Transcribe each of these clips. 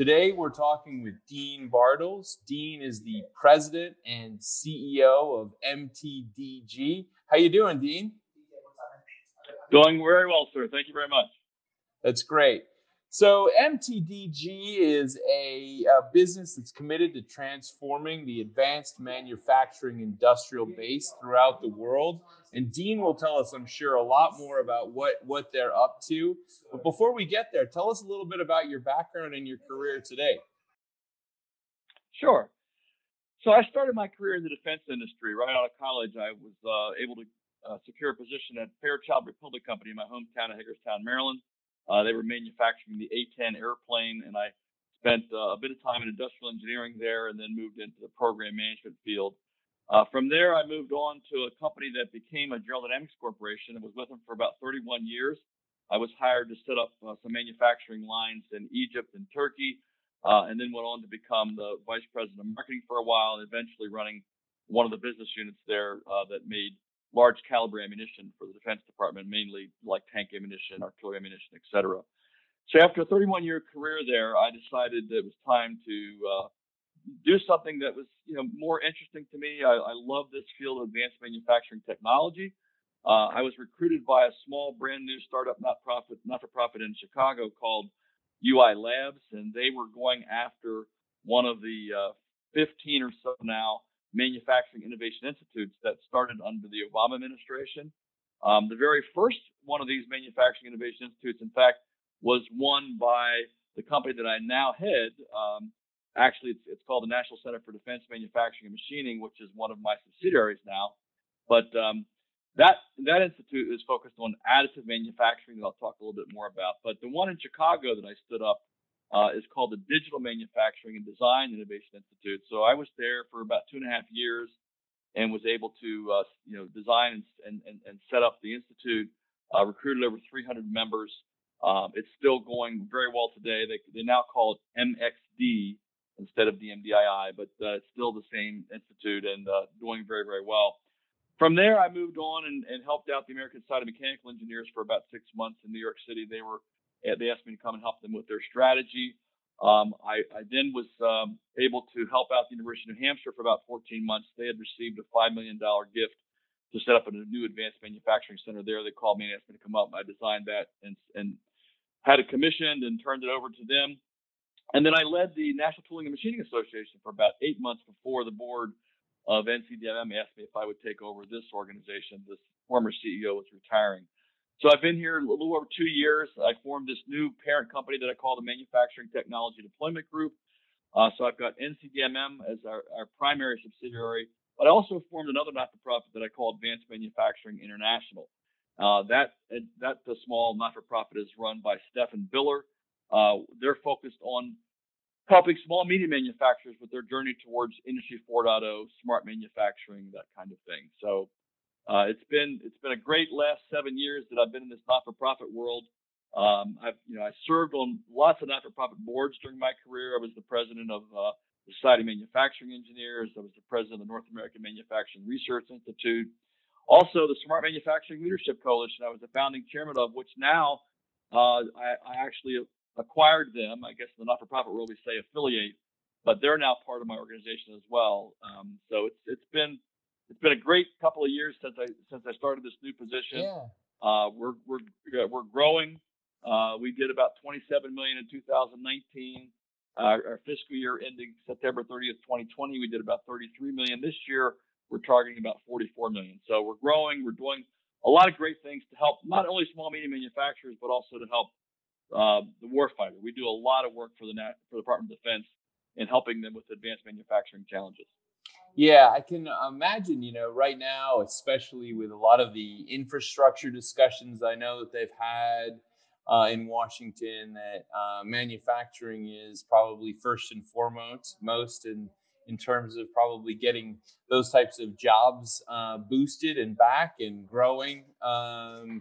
Today we're talking with Dean Bartels. Dean is the president and CEO of MTDG. How you doing, Dean? Doing very well, sir. Thank you very much. That's great. So MTDG is a, a, business that's committed to transforming the advanced manufacturing industrial base throughout the world. And Dean will tell us, I'm sure, a lot more about what, what they're up to. But before we get there, tell us a little bit about your background and your career today. Sure. So I started my career in the defense industry. Right out of college, I was uh, able to uh, secure a position at Fairchild Republic Company in my hometown of Hagerstown, Maryland. Uh, they were manufacturing the A-10 airplane, and I spent uh, a bit of time in industrial engineering there, and then moved into the program management field. Uh, from there, I moved on to a company that became a General Dynamics Corporation and was with them for about 31 years. I was hired to set up uh, some manufacturing lines in Egypt and Turkey, uh, and then went on to become the vice president of marketing for a while, and eventually running one of the business units there uh, that made large caliber ammunition for the Defense Department, mainly like tank ammunition, artillery ammunition, etc. So after a 31 year career there, I decided that it was time to uh, do something that was you know more interesting to me. I, I love this field of advanced manufacturing technology. Uh, I was recruited by a small, brand new startup, not profit, not for profit in Chicago called UI Labs, and they were going after one of the uh, 15 or so now manufacturing innovation institutes that started under the Obama administration. Um, the very first one of these manufacturing innovation institutes, in fact, was won by the company that I now head. Um, actually, it's, it's, called the National Center for Defense Manufacturing and Machining, which is one of my subsidiaries now. But um, that that institute is focused on additive manufacturing that I'll talk a little bit more about. But the one in Chicago that I stood up uh, is called the Digital Manufacturing and Design Innovation Institute. So I was there for about two and a half years and was able to, uh, you know, design and, and, and, set up the institute. Uh, recruited over 300 members. Um, it's still going very well today. They, they now call it MXD instead of the MDII, but uh, it's still the same institute and uh, doing very, very well. From there, I moved on and, and helped out the American Society of Mechanical Engineers for about six months in New York City. They were they asked me to come and help them with their strategy. Um, I, I, then was um, able to help out the University of New Hampshire for about 14 months. They had received a $5 million gift to set up a new advanced manufacturing center there. They called me and asked me to come up. I designed that and, and had it commissioned and turned it over to them. And then I led the National Tooling and Machining Association for about eight months before the board of NCDMM asked me if I would take over this organization. This former CEO was retiring. So I've been here a little over two years. I formed this new parent company that I call the Manufacturing Technology Deployment Group. Uh, so I've got NCDMM as our, our, primary subsidiary, but I also formed another not-for-profit that I call Advanced Manufacturing International. Uh, that that small not-for-profit is run by Stephan Biller. Uh, they're focused on helping small medium manufacturers with their journey towards Industry 4.0, smart manufacturing, that kind of thing. So uh, it's been it's been a great last seven years that I've been in this not-for-profit world. Um, I've you know I served on lots of not-for-profit boards during my career. I was the president of uh, the Society of Manufacturing Engineers. I was the president of the North American Manufacturing Research Institute. Also, the Smart Manufacturing Leadership Coalition. I was the founding chairman of, which now uh, I, I, actually acquired them. I guess in the not-for-profit world we say affiliate, but they're now part of my organization as well. Um, so it's it's been it's been a great couple of years since I since I started this new position. Yeah. Uh, we're we're we're growing. Uh, we did about 27 million in 2019. Uh, our fiscal year ending September 30th, 2020, we did about 33 million. This year, we're targeting about 44 million. So we're growing. We're doing a lot of great things to help not only small medium manufacturers, but also to help uh, the warfighter. We do a lot of work for the for the Department of Defense in helping them with advanced manufacturing challenges. Yeah, I can imagine, you know, right now, especially with a lot of the infrastructure discussions I know that they've had, uh, in Washington that uh, manufacturing is probably first and foremost, most in in terms of probably getting those types of jobs uh, boosted and back and growing um,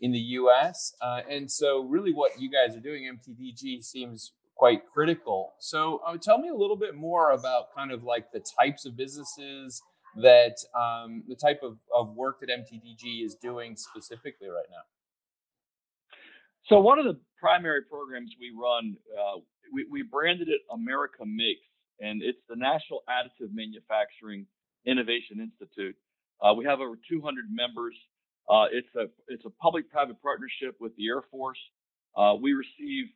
in the U.S. Uh, and so, really, what you guys are doing, MTDG, seems quite critical. So, uh, tell me a little bit more about kind of like the types of businesses that um, the type of, of work that MTDG is doing specifically right now. So one of the primary programs we run, uh, we, we branded it America Makes, and it's the National Additive Manufacturing Innovation Institute. Uh, we have over 200 members. Uh, it's a it's a public-private partnership with the Air Force. Uh, we receive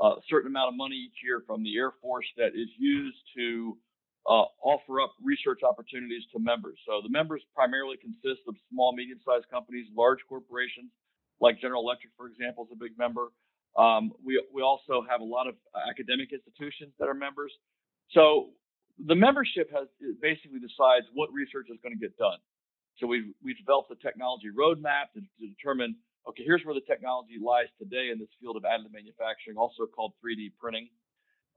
a certain amount of money each year from the Air Force that is used to uh, offer up research opportunities to members. So the members primarily consist of small, medium-sized companies, large corporations, like General Electric, for example, is a big member. Um, we we also have a lot of academic institutions that are members. So the membership has basically decides what research is going to get done. So we we developed a technology roadmap to, to, determine okay here's where the technology lies today in this field of additive manufacturing, also called 3D printing.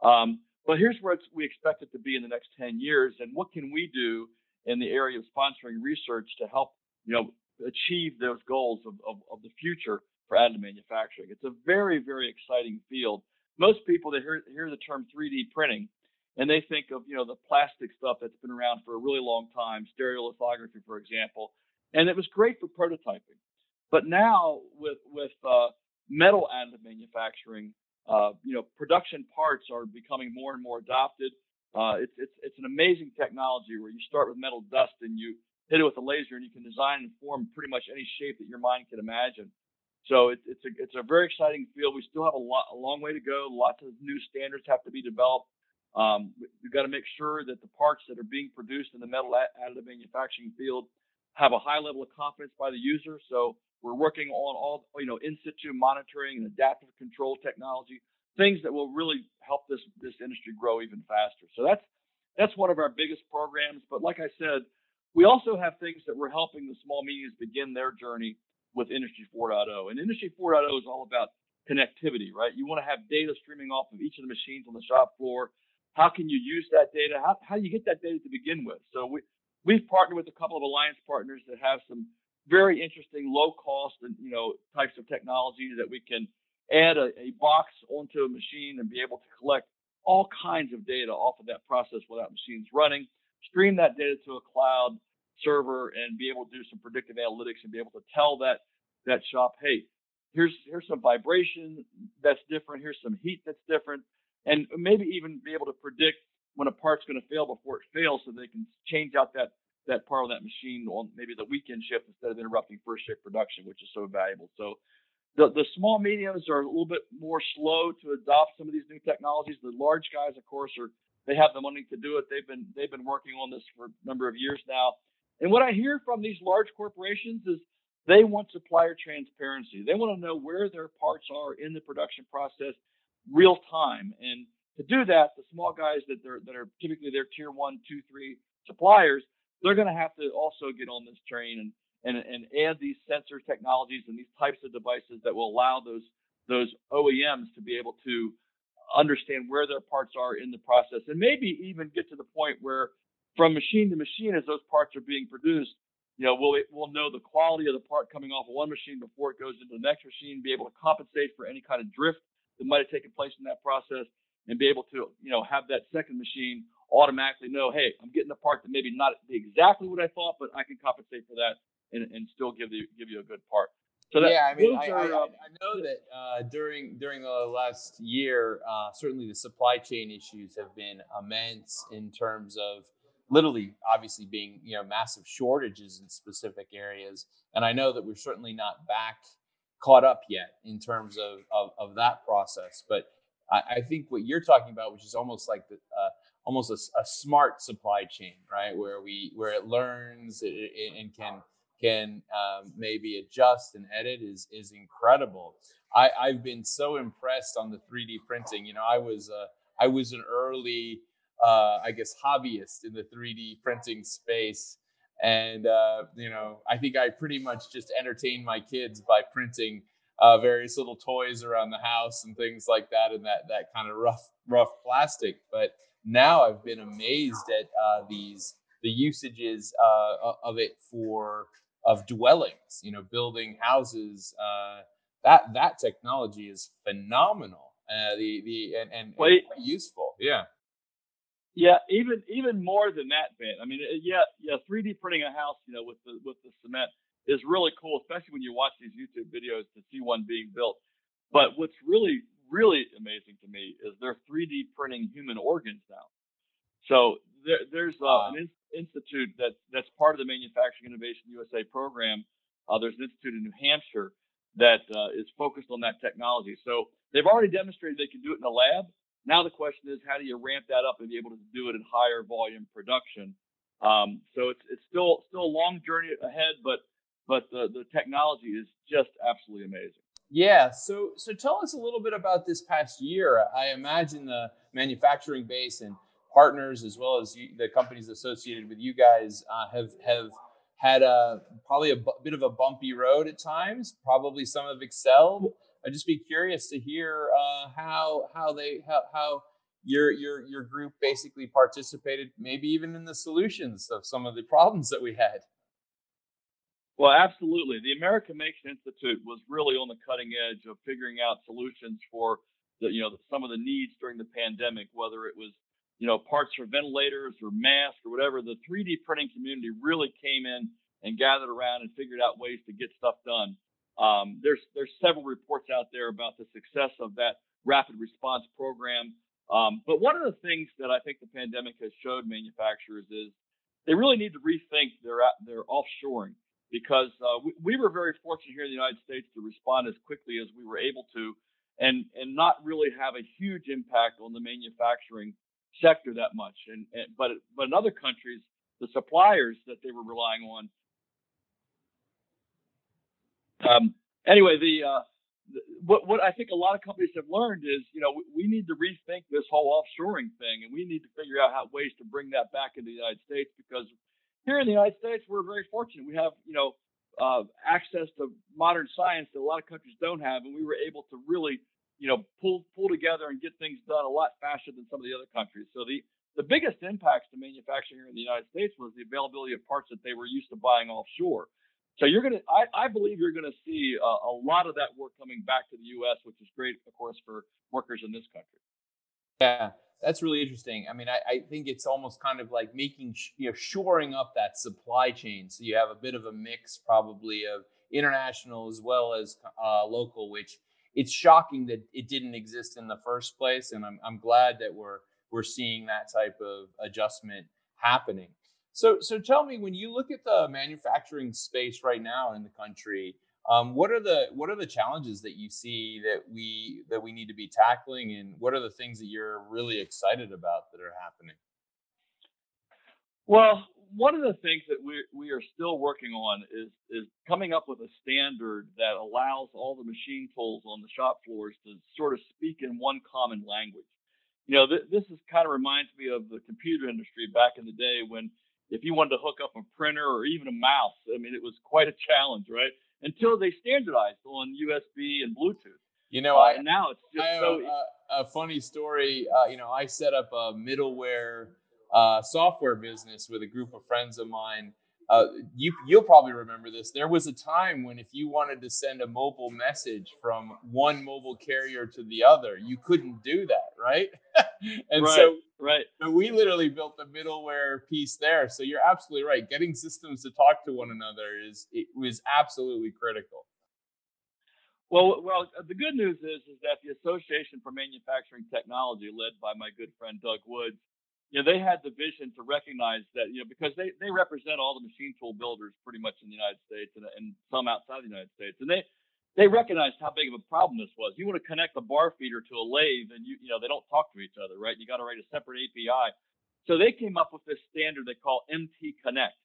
Um, but here's where we expect it to be in the next 10 years, and what can we do in the area of sponsoring research to help you know achieve those goals of, of, of the future for additive manufacturing. It's a very, very exciting field. Most people that hear, hear the term 3D printing and they think of you know the plastic stuff that's been around for a really long time, stereolithography, for example, and it was great for prototyping. But now with with uh, metal additive manufacturing, uh, you know, production parts are becoming more and more adopted. Uh, it's, it's it's an amazing technology where you start with metal dust and you hit it with a laser, and you can design and form pretty much any shape that your mind can imagine. So it, it's a it's a very exciting field. We still have a lot a long way to go. Lots of new standards have to be developed. Um, we've got to make sure that the parts that are being produced in the metal additive manufacturing field have a high level of confidence by the user. So we're working on all you know in situ monitoring and adaptive control technology, things that will really help this this industry grow even faster. So that's that's one of our biggest programs. But like I said, we also have things that we're helping the small mediums begin their journey with Industry 4.0. And Industry 4.0 is all about connectivity, right? You want to have data streaming off of each of the machines on the shop floor. How can you use that data? How, how do you get that data to begin with? So we, we've partnered with a couple of alliance partners that have some very interesting low cost and you know types of technology that we can add a, a box onto a machine and be able to collect all kinds of data off of that process without machines running stream that data to a cloud server and be able to do some predictive analytics and be able to tell that that shop, hey, here's here's some vibration that's different, here's some heat that's different, and maybe even be able to predict when a part's going to fail before it fails, so they can change out that that part of that machine on maybe the weekend shift instead of interrupting first shift production, which is so valuable. So the, the small mediums are a little bit more slow to adopt some of these new technologies. The large guys, of course, are they have the money to do it. They've been they've been working on this for a number of years now. And what I hear from these large corporations is they want supplier transparency. They want to know where their parts are in the production process real time. And to do that, the small guys that are that are typically their tier one, two, three suppliers, they're going to have to also get on this train and and, and add these sensor technologies and these types of devices that will allow those those OEMs to be able to understand where their parts are in the process, and maybe even get to the point where, from machine to machine, as those parts are being produced, you know, we'll we'll know the quality of the part coming off of one machine before it goes into the next machine, be able to compensate for any kind of drift that might have taken place in that process, and be able to, you know, have that second machine automatically know, hey, I'm getting a part that maybe not exactly what I thought, but I can compensate for that and, and still give you give you a good part. So that, yeah, I mean, I, are, I, um, I, know that uh, during during the last year, uh, certainly the supply chain issues have been immense in terms of literally, obviously, being you know massive shortages in specific areas. And I know that we're certainly not back caught up yet in terms of of, of that process. But I, I, think what you're talking about, which is almost like the uh, almost a, a, smart supply chain, right, where we where it learns and can can um, maybe adjust and edit is is incredible. I, I've been so impressed on the 3D printing. You know, I was uh, I was an early, uh, I guess, hobbyist in the 3D printing space, and uh, you know, I think I pretty much just entertained my kids by printing uh, various little toys around the house and things like that, and that that kind of rough rough plastic. But now I've been amazed at uh, these the usages uh, of it for of dwellings. You know, building houses. Uh, that that technology is phenomenal. Uh, the the and and, and useful. Yeah. Yeah, even even more than that, Ben. I mean, yeah, yeah, 3D printing a house, you know, with the with the cement is really cool, especially when you watch these YouTube videos to see one being built. But what's really really amazing to me is they're 3D printing human organs now. So there, there's uh, an in- institute that that's part of the Manufacturing Innovation USA program. Uh, there's an institute in New Hampshire that uh, is focused on that technology. So they've already demonstrated they can do it in a lab now the question is, how do you ramp that up and be able to do it in higher volume production? Um, so it's it's still still a long journey ahead, but but the the technology is just absolutely amazing. Yeah. So so tell us a little bit about this past year. I imagine the manufacturing base and partners, as well as you, the companies associated with you guys, uh, have have had a probably a bit of a bumpy road at times. Probably some have excelled. I'd just be curious to hear uh, how how they how, how your your your group basically participated, maybe even in the solutions of some of the problems that we had. Well, absolutely. The American Makes Institute was really on the cutting edge of figuring out solutions for the you know some of the needs during the pandemic, whether it was you know parts for ventilators or masks or whatever. The 3D printing community really came in and gathered around and figured out ways to get stuff done. Um, there's there's several reports out there about the success of that rapid response program. Um, but one of the things that I think the pandemic has showed manufacturers is they really need to rethink their their offshoring because uh, we, we, were very fortunate here in the United States to respond as quickly as we were able to, and and not really have a huge impact on the manufacturing sector that much. And, and but but in other countries, the suppliers that they were relying on um, anyway, the, uh, what what I think a lot of companies have learned is, you know, we, we, need to rethink this whole offshoring thing, and we need to figure out how ways to bring that back into the United States because here in the United States we're very fortunate. We have, you know, uh, access to modern science that a lot of countries don't have, and we were able to really, you know, pull pull together and get things done a lot faster than some of the other countries. So the the biggest impacts to manufacturing here in the United States was the availability of parts that they were used to buying offshore. So you're gonna, I, I believe you're gonna see a, a, lot of that work coming back to the U.S., which is great, of course, for workers in this country. Yeah, that's really interesting. I mean, I, I think it's almost kind of like making, you know, shoring up that supply chain. So you have a bit of a mix, probably of international as well as uh, local, which it's shocking that it didn't exist in the first place. And I'm, I'm glad that we're we're seeing that type of adjustment happening. So, so tell me, when you look at the manufacturing space right now in the country, um, what are the what are the challenges that you see that we that we need to be tackling, and what are the things that you're really excited about that are happening? Well, one of the things that we we are still working on is is coming up with a standard that allows all the machine tools on the shop floors to sort of speak in one common language. You know, th- this is kind of reminds me of the computer industry back in the day when if you wanted to hook up a printer or even a mouse, I mean, it was quite a challenge, right? Until they standardized on USB and Bluetooth. You know, uh, I, now it's just I, so. Uh, a funny story. Uh, you know, I set up a middleware uh, software business with a group of friends of mine uh, you you'll probably remember this. There was a time when if you wanted to send a mobile message from one mobile carrier to the other, you couldn't do that, right? and right, so right. So we literally built the middleware piece there. So you're absolutely right. Getting systems to talk to one another is it was absolutely critical. Well, well, the good news is is that the Association for Manufacturing Technology, led by my good friend Doug Woods, you know, they had the vision to recognize that, you know, because they, they represent all the machine tool builders pretty much in the United States and, and some outside the United States. And they, they recognized how big of a problem this was. You want to connect a bar feeder to a lathe and you, you know, they don't talk to each other, right? You got to write a separate API. So they came up with this standard they call MT Connect.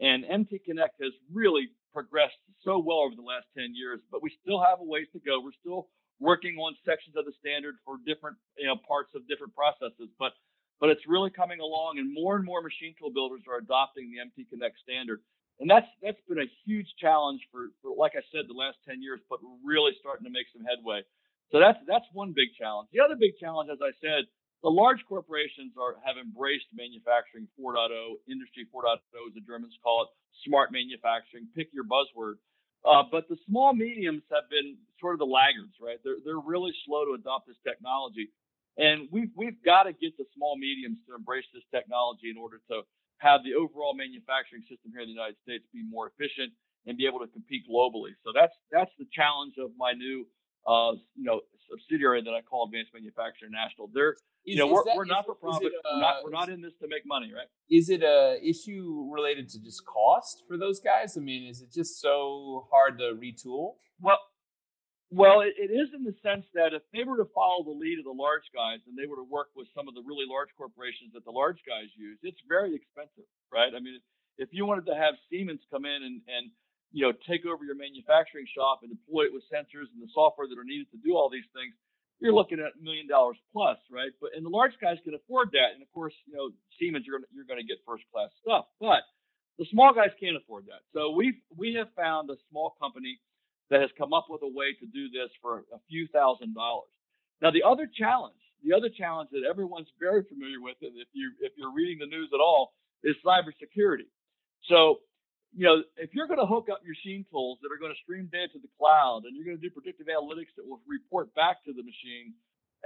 And MT Connect has really progressed so well over the last 10 years, but we still have a ways to go. We're still working on sections of the standard for different, you know, parts of different processes. But but it's really coming along, and more and more machine tool builders are adopting the MT Connect standard. And that's that's been a huge challenge for, for like I said, the last 10 years, but really starting to make some headway. So that's that's one big challenge. The other big challenge, as I said, the large corporations are have embraced manufacturing 4.0, industry 4.0, as the Germans call it, smart manufacturing. Pick your buzzword. Uh, but the small mediums have been sort of the laggards, right? They're they're really slow to adopt this technology, and we've we've got to get the small mediums to embrace this technology in order to have the overall manufacturing system here in the United States be more efficient and be able to compete globally. So that's that's the challenge of my new uh, you know, subsidiary that I call Advanced Manufacturing National. They're, you know, we're, that, we're not for profit. We're not, we're not in this to make money, right? Is it a issue related to just cost for those guys? I mean, is it just so hard to retool? Well, well, it, it is in the sense that if they were to follow the lead of the large guys and they were to work with some of the really large corporations that the large guys use, it's very expensive, right? I mean, if you wanted to have Siemens come in and, and you know, take over your manufacturing shop and deploy it with sensors and the software that are needed to do all these things, you're looking at a million dollars plus, right? But and the large guys can afford that, and of course, you know, Siemens, you're you're going to get first class stuff, but the small guys can't afford that. So we we have found a small company that has come up with a way to do this for a few thousand dollars. Now, the other challenge, the other challenge that everyone's very familiar with, and if you if you're reading the news at all, is cybersecurity. So you know, if you're going to hook up machine tools that are going to stream data to the cloud and you're going to do predictive analytics that will report back to the machine,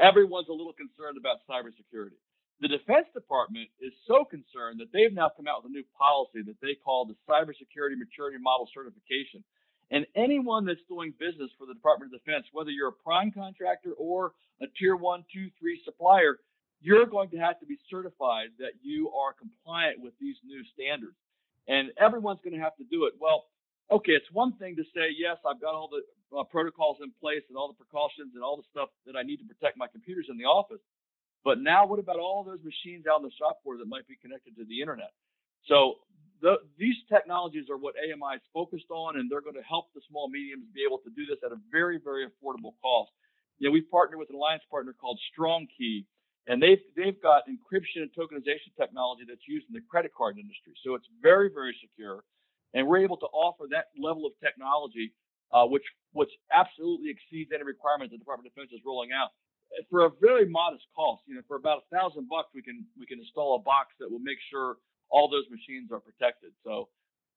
everyone's a little concerned about cybersecurity. The Defense Department is so concerned that they've now come out with a new policy that they call the Cybersecurity Maturity Model Certification. And anyone that's doing business for the Department of Defense, whether you're a prime contractor or a tier one, two, three supplier, you're going to have to be certified that you are compliant with these new standards and everyone's going to have to do it. Well, okay, it's one thing to say, yes, I've got all the uh, protocols in place and all the precautions and all the stuff that I need to protect my computers in the office. But now, what about all those machines out on the shop floor that might be connected to the internet? So the, these technologies are what AMI is focused on, and they're going to help the small mediums be able to do this at a very, very affordable cost. You know, we've partnered with an alliance partner called StrongKey, and they've they've got encryption and tokenization technology that's used in the credit card industry. So it's very very secure, and we're able to offer that level of technology, uh, which which absolutely exceeds any requirement the Department of Defense is rolling out uh, for a very modest cost. You know, for about a thousand bucks, we can we can install a box that will make sure all those machines are protected. So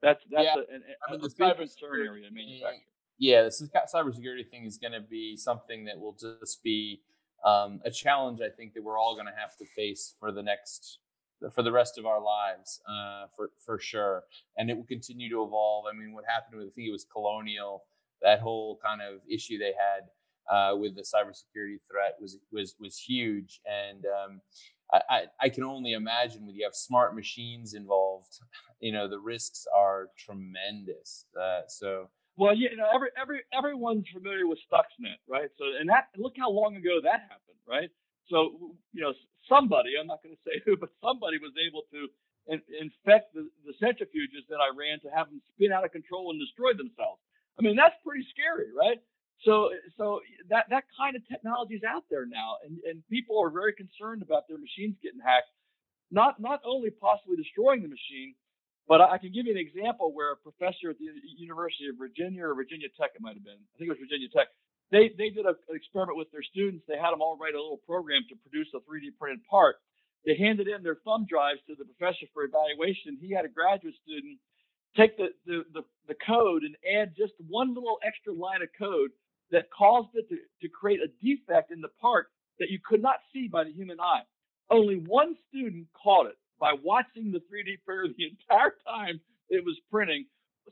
that's that's yeah. a, an, I mean, a, cyber concern area in manufacturing. Yeah, this is, cybersecurity thing is going to be something that will just be um, a challenge I think that we're all going to have to face for the next for the rest of our lives uh, for for sure, and it will continue to evolve. I mean, what happened with I think it was Colonial, that whole kind of issue they had uh, with the cybersecurity threat was was was huge, and um, I, I can only imagine when you have smart machines involved, you know, the risks are tremendous. Uh, so well, you know, every every everyone's familiar with Stuxnet, right? So, and that look how long ago that happened, right? So, you know, somebody, I'm not going to say who, but somebody was able to in, infect the, the centrifuges that Iran to have them spin out of control and destroy themselves. I mean, that's pretty scary, right? So, so that that kind of technology is out there now, and and people are very concerned about their machines getting hacked. Not not only possibly destroying the machine, but I can give you an example where a professor at the University of Virginia or Virginia Tech, it might have been, I think it was Virginia Tech, they, they did a, an experiment with their students. They had them all write a little program to produce a 3D printed part. They handed in their thumb drives to the professor for evaluation. He had a graduate student take the, the, the, the code and add just one little extra line of code that caused it to, to create a defect in the part that you could not see by the human eye. Only one student caught it by watching the 3D printer the entire time it was printing,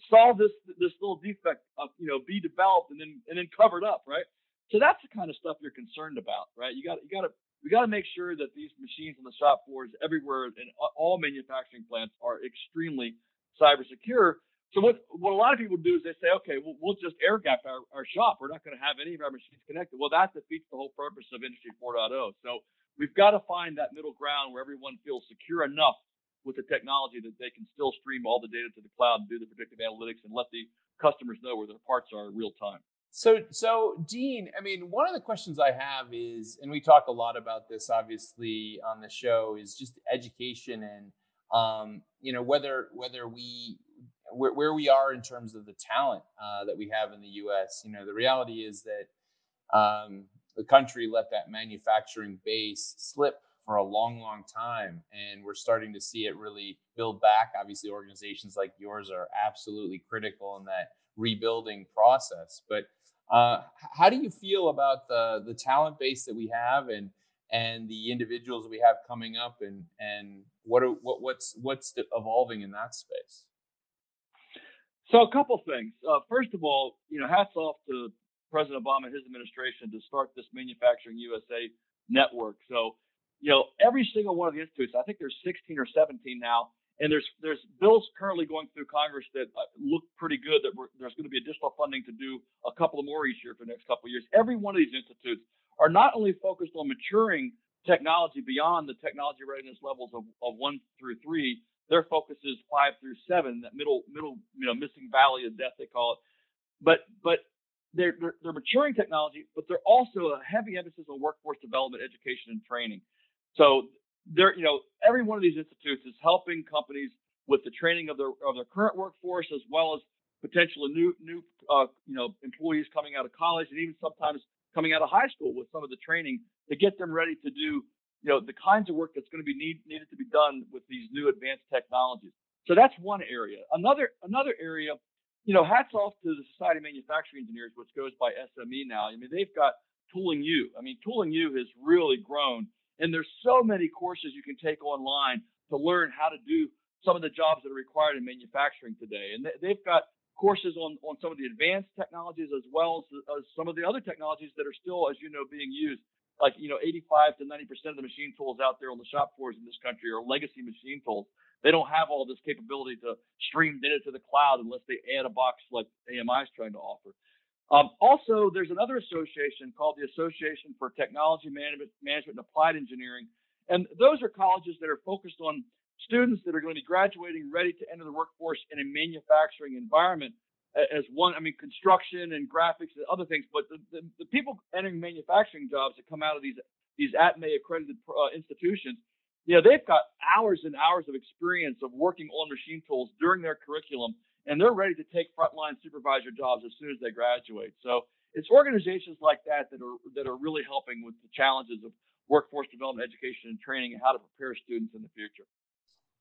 saw this this little defect, uh, you know, be developed and then and then covered up, right? So that's the kind of stuff you're concerned about, right? You got you got to we got to make sure that these machines on the shop floors everywhere and all manufacturing plants are extremely cyber secure. So what what a lot of people do is they say, okay, well, we'll just air gap our, our shop. We're not going to have any of our machines connected. Well, that defeats the whole purpose of Industry 4.0. So we've got to find that middle ground where everyone feels secure enough with the technology that they can still stream all the data to the cloud and do the predictive analytics and let the customers know where their parts are in real time. So, so Dean, I mean, one of the questions I have is, and we talk a lot about this, obviously, on the show, is just education and, um, you know, whether whether we where, where we are in terms of the talent uh, that we have in the U.S. You know, the reality is that um, the country let that manufacturing base slip for a long, long time, and we're starting to see it really build back. Obviously, organizations like yours are absolutely critical in that rebuilding process. But uh, how do you feel about the the talent base that we have and and the individuals we have coming up and and what are, what what's what's evolving in that space? So a couple things. Uh, first of all, you know, hats off to President Obama and his administration to start this Manufacturing USA network. So, you know, every single one of the institutes, I think there's 16 or 17 now, and there's there's bills currently going through Congress that uh, look pretty good. That there's going to be additional funding to do a couple of more each year for the next couple of years. Every one of these institutes are not only focused on maturing technology beyond the technology readiness levels of, of one through three. Their focus is five through seven, that middle middle you know missing valley of death they call it. But but they're, they're, they're maturing technology, but they're also a heavy emphasis on workforce development, education, and training. So they're, you know, every one of these institutes is helping companies with the training of their of their current workforce as well as potential new new uh, you know employees coming out of college and even sometimes coming out of high school with some of the training to get them ready to do you know the kinds of work that's going to be need, needed to be done with these new advanced technologies. So that's one area. Another another area, you know, hats off to the Society of Manufacturing Engineers, which goes by SME now. I mean, they've got Tooling. I mean, Tooling U has really grown and there's so many courses you can take online to learn how to do some of the jobs that are required in manufacturing today. And they've got courses on, on some of the advanced technologies as well as, as some of the other technologies that are still, as you know, being used. Like, you know, 85 to 90% of the machine tools out there on the shop floors in this country are legacy machine tools. They don't have all this capability to stream data to the cloud unless they add a box like AMI is trying to offer. Um, also, there's another association called the Association for Technology Management, Management and Applied Engineering. And those are colleges that are focused on students that are going to be graduating ready to enter the workforce in a manufacturing environment as one, I mean, construction and graphics and other things, but the, the, the people entering manufacturing jobs that come out of these, these ATME accredited uh, institutions, you know, they've got hours and hours of experience of working on machine tools during their curriculum and they're ready to take frontline supervisor jobs as soon as they graduate. So it's organizations like that that are that are really helping with the challenges of workforce development, education, and training, and how to prepare students in the future.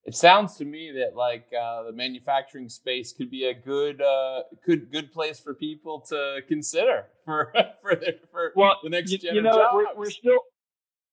It sounds to me that like uh, the manufacturing space could be a good uh, good good place for people to consider for for their, for well, the next you, gen you know, we're, we're, still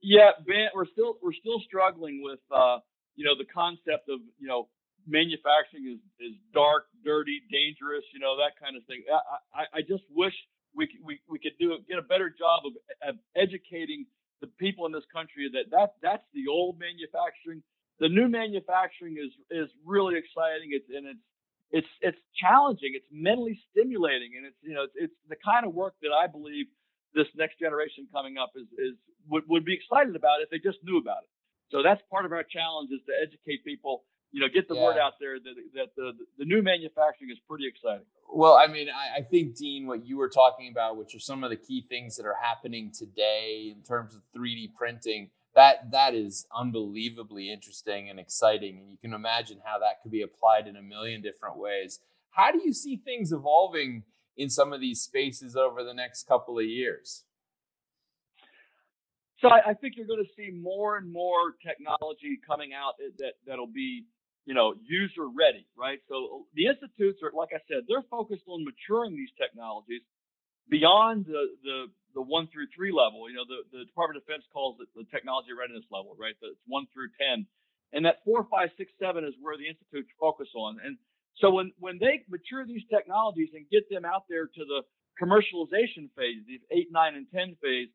yeah, Ben, we're still we're still struggling with uh, you know the concept of you know manufacturing is, is dark, dirty, dangerous, you know, that kind of thing. I, I, I just wish we, we, we could do get a better job of, of educating the people in this country that, that that's the old manufacturing. The new manufacturing is is really exciting. It's and it's it's it's challenging. It's mentally stimulating, and it's you know it's, it's the kind of work that I believe this next generation coming up is is would, would be excited about if they just knew about it. So that's part of our challenge is to educate people you know, get the yeah. word out there that, that the, the new manufacturing is pretty exciting. Well, I mean, I, I, think, Dean, what you were talking about, which are some of the key things that are happening today in terms of 3D printing, that that is unbelievably interesting and exciting. And you can imagine how that could be applied in a million different ways. How do you see things evolving in some of these spaces over the next couple of years? So I, I think you're going to see more and more technology coming out that that'll be you know, user ready, right? So the institutes are, like I said, they're focused on maturing these technologies beyond the the, the one through three level. You know, the, the Department of Defense calls it the technology readiness level, right? That's one through ten, and that four, five, six, seven is where the institutes focus on. And so when when they mature these technologies and get them out there to the commercialization phase, these eight, nine, and ten phase,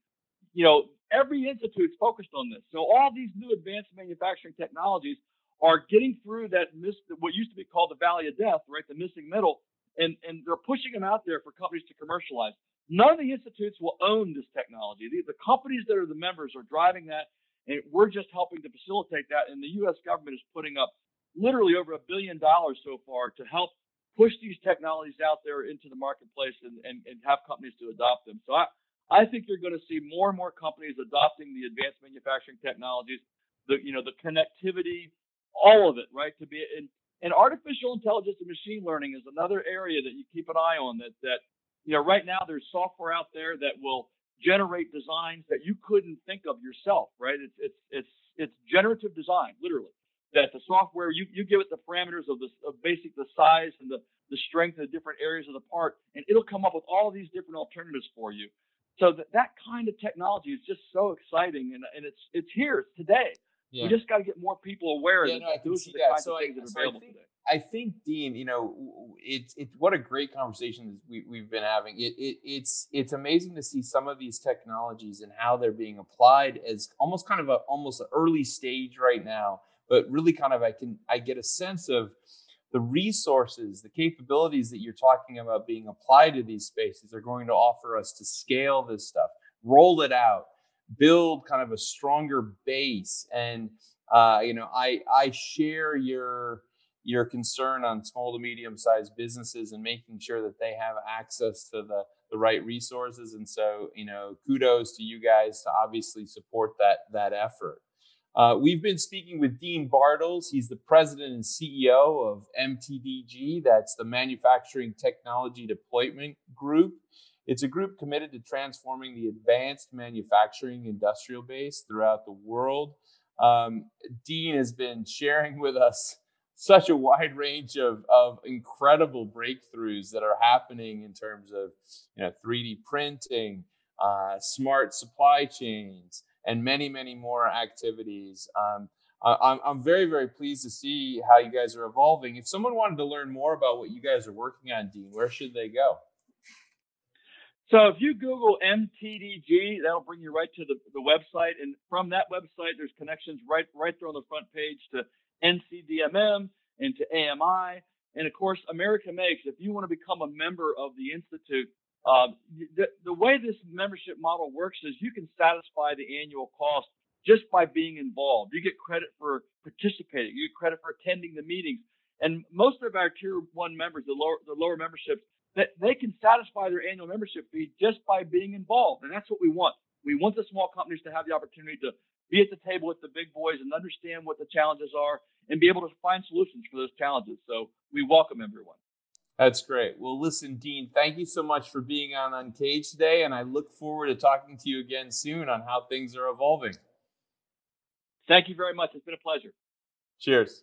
you know, every institute's focused on this. So all these new advanced manufacturing technologies are getting through that miss, what used to be called the valley of death, right, the missing middle, and and they're pushing them out there for companies to commercialize. None of the institutes will own this technology. The, the companies that are the members are driving that, and we're just helping to facilitate that. And the U.S. government is putting up literally over a billion dollars so far to help push these technologies out there into the marketplace and, and, and have companies to adopt them. So I, I think you're going to see more and more companies adopting the advanced manufacturing technologies, the you know the connectivity, all of it, right? To be and And artificial intelligence and machine learning is another area that you keep an eye on. That that you know right now there's software out there that will generate designs that you couldn't think of yourself. Right? It's it's it's it's generative design, literally. That the software you you give it the parameters of the of basic the size and the the strength of the different areas of the part, and it'll come up with all these different alternatives for you. So that, that kind of technology is just so exciting, and, and it's it's here today. Yeah. We just got to get more people aware yeah, that no, I those are the that. so of things I, that are so available I think, today. I think, Dean, you know, it's it's what a great conversation we, we've been having. It, it it's it's amazing to see some of these technologies and how they're being applied as almost kind of a almost an early stage right now, but really kind of I can I get a sense of the resources, the capabilities that you're talking about being applied to these spaces are going to offer us to scale this stuff, roll it out, build kind of a stronger base. And uh, you know, I I share your your concern on small to medium sized businesses and making sure that they have access to the the right resources. And so, you know, kudos to you guys to obviously support that that effort. Uh, we've been speaking with Dean Bartels. He's the president and CEO of MTDG. That's the Manufacturing Technology Deployment Group. It's a group committed to transforming the advanced manufacturing industrial base throughout the world. Um, Dean has been sharing with us such a wide range of, of incredible breakthroughs that are happening in terms of you know 3D printing, uh, smart supply chains, and many, many more activities. Um, I'm, I'm very, very pleased to see how you guys are evolving. If someone wanted to learn more about what you guys are working on, Dean, where should they go? So if you Google MTDG, that'll bring you right to the, the website. And from that website, there's connections right right there on the front page to NCDMM and to AMI. And of course, America Makes. If you want to become a member of the Institute, uh, the, the way this membership model works is you can satisfy the annual cost just by being involved. You get credit for participating. You get credit for attending the meetings. And most of our tier one members, the lower, the lower memberships, that they can satisfy their annual membership fee just by being involved. And that's what we want. We want the small companies to have the opportunity to be at the table with the big boys and understand what the challenges are and be able to find solutions for those challenges. So we welcome everyone. That's great. Well, listen, Dean, thank you so much for being on Uncaged today, and I look forward to talking to you again soon on how things are evolving. Thank you very much. It's been a pleasure. Cheers.